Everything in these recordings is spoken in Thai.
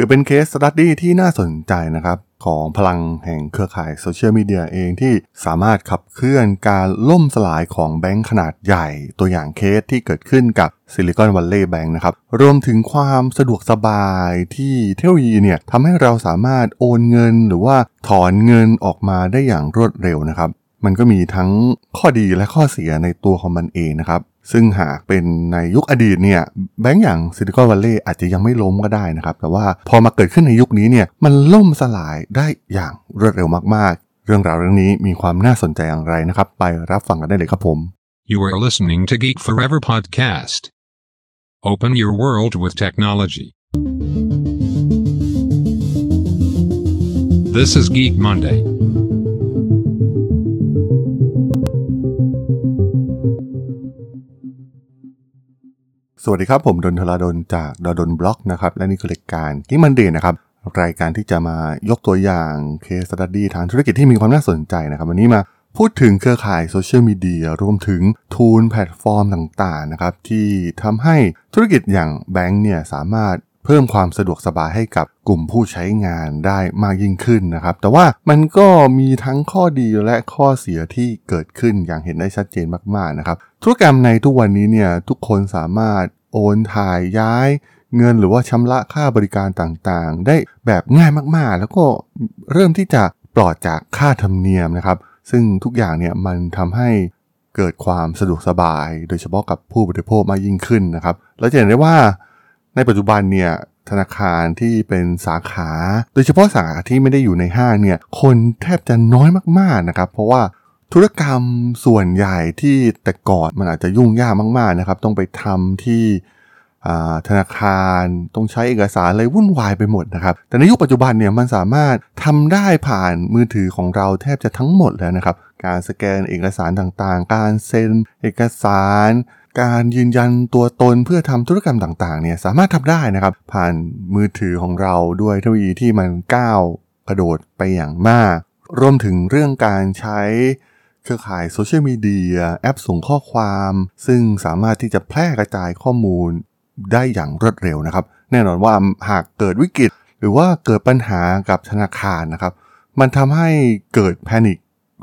ถือเป็น case study ที่น่าสนใจนะครับของพลังแห่งเครือข่ายโซเชียลมีเดียเองที่สามารถขับเคลื่อนการล่มสลายของแบงก์ขนาดใหญ่ตัวอย่างเคสที่เกิดขึ้นกับ Silicon Valley Bank นะครับ รวมถึงความสะดวกสบายที่เทคโนโลยีเนี่ยทำให้เราสามารถโอนเงินหรือว่าถอนเงินออกมาได้อย่างรวดเร็วนะครับ มันก็มีทั้งข้อดีและข้อเสียในตัวของมันเองนะครับ ซึ่งหากเป็นในยุคอดีตเนี่ยแบงก์อย่างซิลิคอนวัลเลย์อาจจะยังไม่ล้มก็ได้นะครับ แต่ว่าพอมาเกิดขึ้นในยุคนี้เนี่ยมันล่มสลายได้อย่างรวดเร็วมากๆ เรื่องราวเรื่องนี้มีความน่าสนใจอย่างไรนะครับ ไปรับฟังกันได้เลยครับผม You are listening to Geek Forever podcast. Open your world with technology. This is Geek Monday. สวัสดีครับผมดลธราดลจาก ด.ดล็อกนะครับและนี่คือรายการ Geek Monday นะครับรายการที่จะมายกตัวอย่าง case study ทางธุรกิจที่มีความน่าสนใจนะครับ วันนี้มาพูดถึงเครือข่ายโซเชียลมีเดียรวมถึง tool แพลตฟอร์มต่างๆนะครับที่ทำให้ธุรกิจอย่างแบงก์เนี่ยสามารถเพิ่มความสะดวกสบายให้กับกลุ่มผู้ใช้งานได้มากยิ่งขึ้นนะครับ แต่ว่ามันก็มีทั้งข้อดีและข้อเสียที่เกิดขึ้นอย่างเห็นได้ชัดเจนมากๆนะครับ ธุรกรรมในทุกวันนี้เนี่ยทุกคนสามารถ โอนถ่ายย้ายเงินหรือว่าชำระค่าบริการต่างๆ ได้แบบง่ายมากๆ แล้วก็เริ่มที่จะปลอดจากค่าธรรมเนียมนะครับ ซึ่งทุกอย่างเนี่ยมันทำให้เกิดความสะดวกสบาย โดยเฉพาะกับผู้บริโภคมากยิ่งขึ้นนะครับ แล้วจะเห็นได้ว่าในปัจจุบันเนี่ยธนาคารที่เป็นสาขา โดยเฉพาะสาขาที่ไม่ได้อยู่ในห้างเนี่ยคนแทบจะน้อยมากๆนะครับ เพราะว่า ธุรกรรมส่วนใหญ่ที่แต่ก่อนมันอาจจะยุ่งยากมากๆนะครับ ต้องไปทำที่ธนาคารต้องใช้เอกสารอะไรวุ่นวายไปหมดนะครับ แต่ในยุคปัจจุบันเนี่ยมันสามารถทำได้ผ่านมือถือของเราแทบจะทั้งหมดแล้วนะครับ การสแกนเอกสารต่างๆ การเซ็นเอกสาร การยืนยันตัวตนเพื่อทำธุรกรรมต่างๆเนี่ยสามารถทำได้นะครับ ผ่านมือถือของเราด้วยเทคโนโลยีที่มันก้าวกระโดดไปอย่างมาก รวมถึงเรื่องการใช้ เครือข่ายโซเชียลมีเดียแอปส่งข้อความ ซึ่งสามารถที่จะแพร่กระจายข้อมูลได้อย่างรวดเร็วนะครับ แน่นอนว่าหากเกิดวิกฤต หรือว่าเกิดปัญหากับธนาคารนะครับ มันทำให้เกิดแพนิค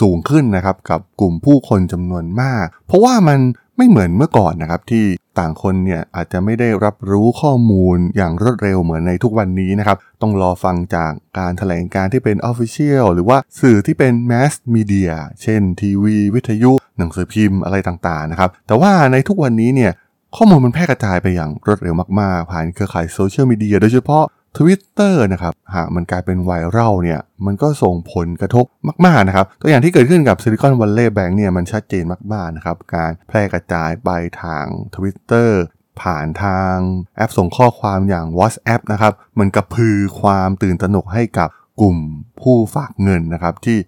สูงขึ้นนะครับกับกลุ่มผู้คนจำนวนมาก เพราะว่ามันไม่เหมือนเมื่อก่อนนะครับที่ ต่างคนเนี่ยอาจจะไม่ได้รับรู้ข้อมูลอย่างรวดเร็วเหมือนในทุกวันนี้นะครับ ต้องรอฟังจากการถแถลงการที่เป็น Official หรือว่าสื่อที่เป็น Mass Media เช่นทีวี วิทยุ หนังสือพิมพ์อะไรต่างๆนะครับ แต่ว่าในทุกวันนี้เนี่ยข้อมูลมันแพร่กระจายไปอย่างรวดเร็วมากๆ ผ่านเครือข่ายโซเชียลมีเดียโดยเฉพาะ Twitter นะครับหากมันกลายเป็นไวรัลเนี่ยมันก็ส่งผลกระทบมากๆนะครับตัวอย่างที่เกิดขึ้นกับ Silicon Valley Bank เนี่ยมันชัดเจนมากๆนะครับการแพร่กระจายไปทาง Twitter ผ่านทางแอปส่งข้อความอย่าง WhatsApp นะครับมันกระพือความตื่นตระหนกให้กับกลุ่มผู้ฝากเงินนะครับที่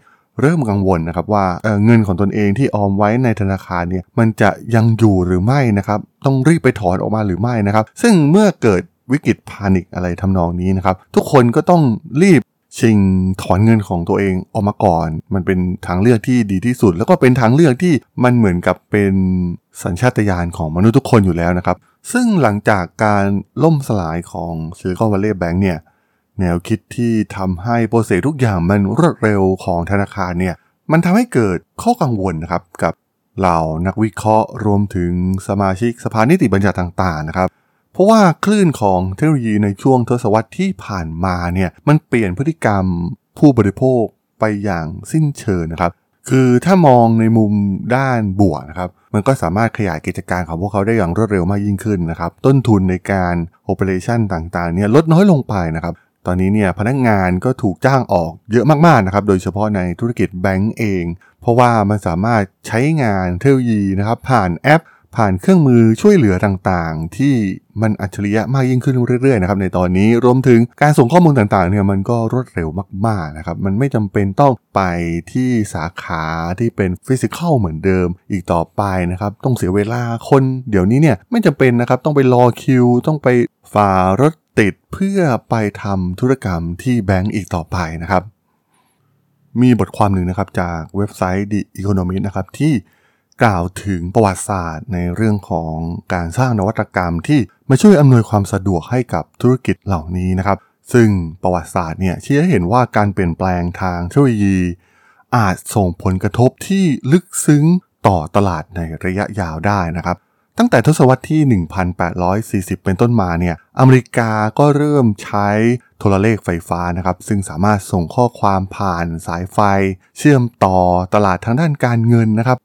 เริ่มกังวลนะครับว่าเเงินของตนเองที่ออมไว้ในธนาคารเนี่ยมันจะยังอยู่หรือไม่นะครับต้องรีบไปถอนออกมาหรือไม่นะครับ ซึ่งเมื่อเกิด วิกฤตพานิกอะไรทำนองนี้นะครับ ทุกคนก็ต้องรีบชิงถอนเงินของตัวเองออกมาก่อน มันเป็นทางเลือกที่ดีที่สุด แล้วก็เป็นทางเลือกที่มันเหมือนกับเป็นสัญชาตญาณของมนุษย์ทุกคนอยู่แล้วนะครับ ซึ่งหลังจากการล่มสลายของซิลิคอนวัลเลย์แบงก์เนี่ยแนวคิดที่ทำให้โปรเซสทุกอย่างมันรวดเร็วของธนาคารเนี่ยมันทำให้เกิดข้อกังวลนะครับกับเหล่านักวิเคราะห์รวมถึงสมาชิกสภานิติบัญญัติต่างๆนะครับ เพราะว่าคลื่นของเทคโนโลยีในช่วงทศวรรษที่ผ่านมาเนี่ยมันเปลี่ยนพฤติกรรมผู้บริโภคไปอย่างสิ้นเชิงนะครับ คือถ้ามองในมุมด้านบวกนะครับมันก็สามารถขยายกิจการของพวกเขาได้อย่างรวดเร็วมากยิ่งขึ้นนะครับต้นทุนในการโอเปอเรชันต่างๆเนี่ยลดน้อยลงไปนะครับตอนนี้เนี่ยพนักงานก็ถูกจ้างออกเยอะมากๆนะครับโดยเฉพาะในธุรกิจแบงก์เอง เพราะว่ามันสามารถใช้งานเทคโนโลยีนะครับผ่านแอป ผ่านเครื่องมือช่วยเหลือต่างๆ ที่มันอัจฉริยะมากยิ่งขึ้นเรื่อยๆนะครับในตอนนี้รวมถึงการส่งข้อมูลต่างๆเนี่ยมันก็รวดเร็วมากๆนะครับมันไม่จำเป็นต้องไปที่สาขาที่เป็นฟิสิกอลเหมือนเดิมอีกต่อไปนะครับต้องเสียเวลาคนเดี๋ยวนี้เนี่ยไม่จำเป็นนะครับต้องไปรอคิว ต้องไปฝ่ารถติดเพื่อไปทำธุรกรรมที่แบงก์อีกต่อไปนะครับมีบทความหนึ่งนะครับจากเว็บไซต์ The Economist นะครับที่ กล่าวถึงประวัติศาสตร์ในเรื่องของการสร้างนวัตกรรมที่มาช่วยอำนวยความสะดวกให้กับธุรกิจเหล่านี้นะครับ ซึ่งประวัติศาสตร์เนี่ยชี้ให้เห็นว่าการเปลี่ยนแปลงทางเทคโนโลยี อาจส่งผลกระทบที่ลึกซึ้งต่อตลาดในระยะยาวได้นะครับ ตั้งแต่ทศวรรษที่ 1840 เป็นต้นมาเนี่ยอเมริกาก็เริ่มใช้โทรเลขไฟฟ้านะครับ ซึ่งสามารถส่งข้อความผ่านสายไฟ เชื่อมต่อตลาดทางด้านการเงินนะครับ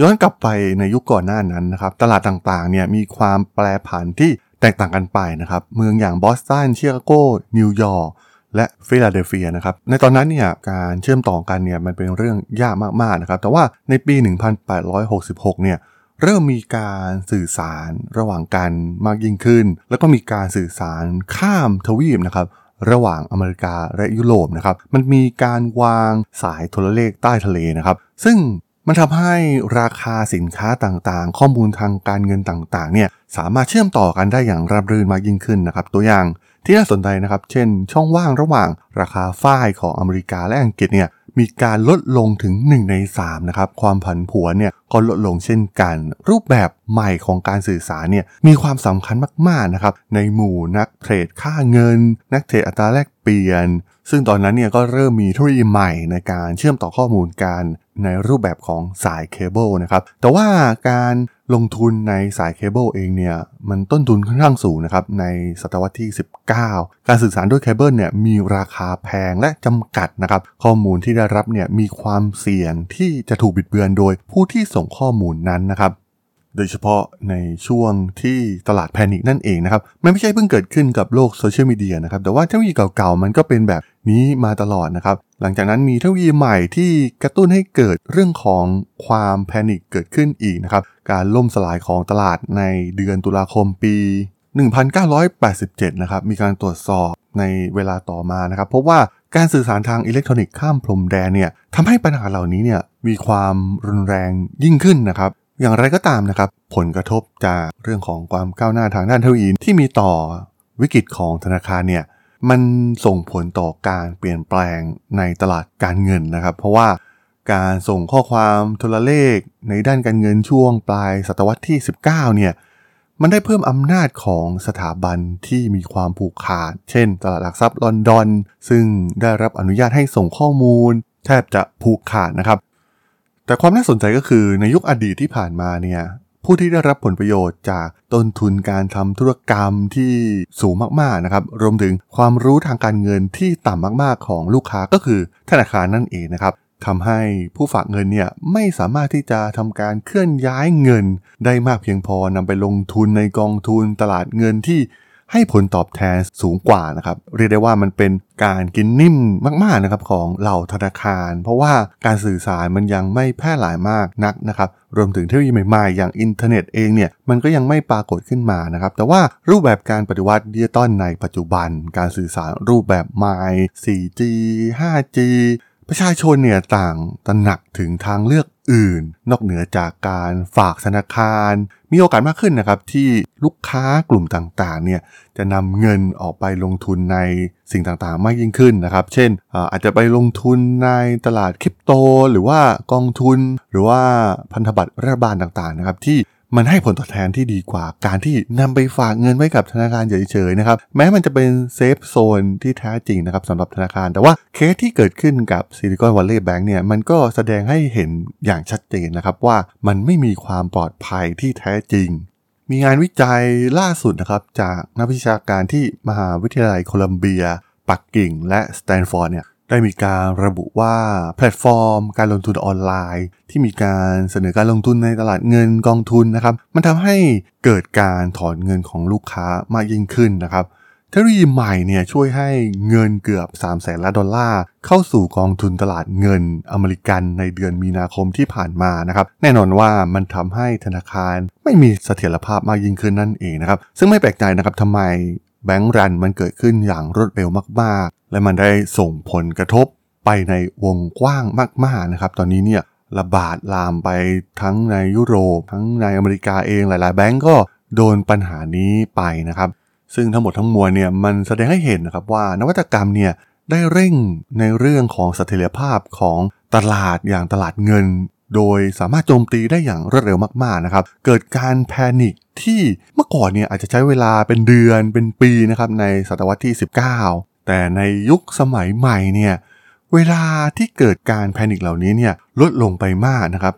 ย้อนกลับไปในยุคก่อนหน้านั้นนะครับตลาดต่างๆเนี่ยมีความแปรผันที่แตกต่างกันไปนะครับเมืองอย่างบอสตันชิคาโกนิวยอร์กและฟิลาเดลเฟียนะครับในตอนนั้นเนี่ยการเชื่อมต่อกันเนี่ยมันเป็นเรื่องยากมากๆนะครับแต่ว่าในปี 1866 เนี่ยเริ่มมีการสื่อสารระหว่างกันมากยิ่งขึ้น แล้วก็มีการสื่อสารข้ามทวีปนะครับระหว่างอเมริกาและยุโรปนะครับมันมีการวางสายโทรเลขใต้ทะเลนะครับซึ่ง มันทำให้ราคาสินค้าต่างๆ ข้อมูลทางการเงินต่างๆ เนี่ยสามารถเชื่อมต่อกันได้อย่างราบรื่นมากยิ่งขึ้นนะครับ ตัวอย่างที่น่าสนใจนะครับ เช่น ช่องว่างระหว่างราคาฝ้ายของอเมริกาและอังกฤษเนี่ย มีการลดลงถึง 1 ใน3นะครับความผันผวนเนี่ยก็ลดลงเช่นกัน รูปแบบใหม่ของการสื่อสารเนี่ยมีความสำคัญมากๆนะครับในหมู่นักเทรดค่าเงิน นักเทรดอัตราแลกเปลี่ยน ซึ่งตอนนั้นเนี่ยก็เริ่มมีเทคโนโลยีใหม่ในการเชื่อมต่อข้อมูลกันในรูปแบบของสายเคเบิลนะครับแต่ว่าการลงทุนในสายเคเบิลเองเนี่ยมันต้นทุนค่อนข้างสูงนะครับในศตวรรษที่ 19 การสื่อสารด้วยเคเบิลเนี่ยมีราคาแพงและจำกัดนะครับข้อมูลที่ได้รับเนี่ยมีความเสี่ยงที่จะถูกบิดเบือนโดยผู้ที่ส่งข้อมูลนั้นนะครับ โดยเฉพาะในช่วงที่ตลาด panic นั่นเองนะครับ มันไม่ใช่เพิ่งเกิดขึ้นกับโลกโซเชียลมีเดียนะครับ แต่ว่าเทคโนโลยีเก่าๆ มันก็เป็นแบบนี้มาตลอดนะครับ หลังจากนั้นมีเทคโนโลยีใหม่ที่กระตุ้นให้เกิดเรื่องของความ panic เกิดขึ้นอีกนะครับ การล่มสลายของตลาดในเดือนตุลาคมปี 1987 นะครับ มีการตรวจสอบในเวลาต่อมานะครับ พบว่าการสื่อสารทางอิเล็กทรอนิกส์ข้ามพรมแดนเนี่ยทำให้ปัญหาเหล่านี้เนี่ยมีความรุนแรงยิ่งขึ้นนะครับ อย่างไรก็ตามนะครับ ผลกระทบจากเรื่องของความก้าวหน้าทางด้านเทคโนโลยีที่มีต่อวิกฤตของธนาคารเนี่ยมันส่งผลต่อการเปลี่ยนแปลงในตลาดการเงินนะครับ เพราะว่าการส่งข้อความโทรเลขในด้านการเงินช่วงปลายศตวรรษที่ 19 เนี่ยมันได้เพิ่มอำนาจของสถาบันที่มีความผูกขาด เช่น ตลาดหลักทรัพย์ลอนดอน ซึ่งได้รับอนุญาตให้ส่งข้อมูล แทบจะผูกขาดนะครับ แต่ความน่าสนใจก็คือในยุคอดีตที่ผ่านมาเนี่ยผู้ที่ได้รับผลประโยชน์จากต้นทุนการทำธุรกรรมที่สูงมากๆนะครับ รวมถึงความรู้ทางการเงินที่ต่ำมากๆของลูกค้าก็คือธนาคารนั่นเองนะครับทำให้ผู้ฝากเงินเนี่ยไม่สามารถที่จะทำการเคลื่อนย้ายเงิน ได้มากเพียงพอนำไปลงทุนในกองทุนตลาดเงินที่ ให้ผลตอบแทนสูงกว่านะครับ เรียกได้ว่ามันเป็นการกินนิ่มมากๆนะครับของเหล่าธนาคาร เพราะว่าการสื่อสารมันยังไม่แพร่หลายมากนักนะครับ รวมถึงเทคโนโลยีใหม่ๆ อย่างอินเทอร์เน็ตเองเนี่ยมันก็ยังไม่ปรากฏขึ้นมานะครับ แต่ว่ารูปแบบการปฏิวัติดิจิตอลในปัจจุบัน การสื่อสารรูปแบบใหม่ 4G 5G ประชาชนเนี่ยต่างตระหนักถึงทางเลือกอื่น นอกเหนือจากการฝากธนาคาร มีโอกาสมากขึ้นนะครับ ที่ลูกค้ากลุ่มต่างๆเนี่ยจะนำเงินออกไปลงทุนในสิ่งต่างๆ มากยิ่งขึ้นนะครับ เช่นอาจจะไปลงทุนในตลาดคริปโต หรือว่ากองทุน หรือว่าพันธบัตรรัฐบาลต่างๆนะครับที่ มันให้ผลตอบแทนที่ดีกว่าการที่นำไปฝากเงินไว้กับธนาคารเฉยๆนะครับแม้มันจะเป็น safe zone ที่แท้จริงนะครับสำหรับธนาคาร แต่ว่าเคสที่เกิดขึ้นกับ Silicon Valley Bank เนี่ยมันก็แสดงให้เห็นอย่างชัดเจนนะครับว่ามันไม่มีความปลอดภัยที่แท้จริงมีงานวิจัยล่าสุดนะครับจากนักวิชาการที่มหาวิทยาลัยโคลัมเบีย ปักกิ่ง และสแตนฟอร์ดเนี่ย ได้มีการระบุว่าแพลตฟอร์ม การลงทุนออนไลน์ ที่มีการเสนอการลงทุนในตลาดเงินกองทุนนะครับ มันทำให้เกิดการถอนเงินของลูกค้ามากยิ่งขึ้นนะครับเทคโนโลยีใหม่เนี่ยช่วยให้เงินเกือบ3แสนล้านดอลลาร์ เข้าสู่กองทุนตลาดเงินอเมริกันในเดือนมีนาคมที่ผ่านมานะครับ แน่นอนว่ามันทำให้ธนาคารไม่มีเสถียรภาพมากยิ่งขึ้นนั่นเองนะครับ ซึ่งไม่แปลกใจนะครับทำไมแบงก์รันมันเกิดขึ้นอย่างรวดเร็วมาก และมันได้ส่งผลกระทบไปในวงกว้างมากๆนะครับ ตอนนี้เนี่ยระบาดลามไปทั้งในยุโรป ทั้งในอเมริกาเองหลายๆ แบงก์ก็โดนปัญหานี้ไปนะครับ ซึ่งทั้งหมดทั้งมวลเนี่ยมันแสดงให้เห็นนะครับว่านวัตกรรมเนี่ยได้เร่งในเรื่องของเสถียรภาพของตลาดอย่างตลาดเงิน โดยสามารถโจมตีได้อย่างรวดเร็วมากๆนะครับ เกิดการแพนิคที่เมื่อก่อนเนี่ยอาจจะใช้เวลาเป็นเดือนเป็นปีนะครับในศตวรรษที่ 19 แต่ในยุคสมัยใหม่เนี่ยเวลาที่เกิดการแพนิคเหล่านี้เนี่ยลดลงไปมากนะครับ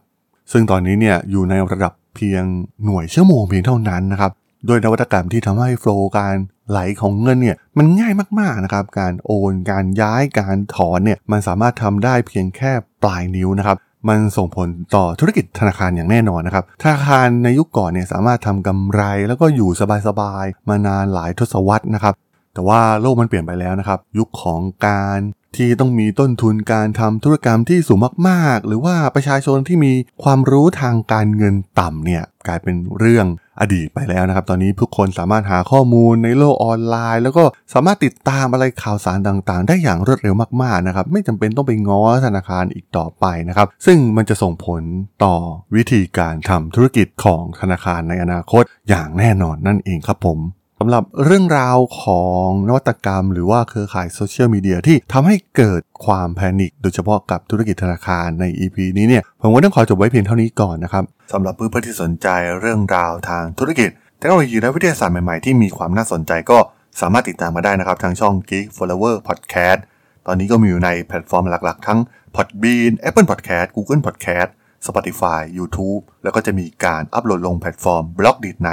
ซึ่งตอนนี้เนี่ยอยู่ในระดับเพียงหน่วยชั่วโมงเพียงเท่านั้นนะครับโดยนวัตกรรมที่ทำให้โฟล์การไหลของเงินเนี่ยมันง่ายมากๆนะครับการโอนการย้ายการถอนเนี่ยมันสามารถทำได้เพียงแค่ปลายนิ้วนะครับมันส่งผลต่อธุรกิจธนาคารอย่างแน่นอนนะครับธนาคารในยุคก่อนเนี่ยสามารถทำกำไรแล้วก็อยู่สบายๆมานานหลายทศวรรษนะครับ แต่ว่าโลกมันเปลี่ยนไปแล้วนะครับ ยุคของการที่ต้องมีต้นทุนการทำธุรกรรมที่สูงมากๆ หรือว่าประชาชนที่มีความรู้ทางการเงินต่ำเนี่ยกลายเป็นเรื่องอดีตไปแล้วนะครับ ตอนนี้ทุกคนสามารถหาข้อมูลในโลกออนไลน์ แล้วก็สามารถติดตามอะไรข่าวสารต่างๆ ได้อย่างรวดเร็วมากๆนะครับ ไม่จำเป็นต้องไปง้อธนาคารอีกต่อไปนะครับ ซึ่งมันจะส่งผลต่อวิธีการทำธุรกิจของธนาคารในอนาคตอย่างแน่นอนนั่นเองครับผมำหรับเรื่องราวของนวัตกรรม หรือว่าเครือข่ายโซเชียลมีเดียที่ทำให้เกิดความแพนิคโดยเฉพาะกับธุรกิจธนาคารใน EP นี้เนี่ยผมก็ต้องขอจบไว้เพียงเท่านี้ก่อนนะครับสำหรับเพื่อนๆที่สนใจเรื่องราวทางธุรกิจเทคโนโลยีและวิทยาศาสตร์ใหม่ๆที่มีความน่าสนใจก็สามารถติดตามมาได้นะครับทางช่อง Geek Forever Podcast ตอนนี้ก็มีอยู่ในแพลตฟอร์มหลักๆ ทั้ง Podbean Apple Podcast Google Podcast Spotify YouTube แล้วก็จะมีการอัปโหลดลงแพลตฟอร์ม b l o g d i t ใน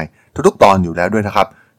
ทุกๆตอนอยู่แล้วด้วยนะครับ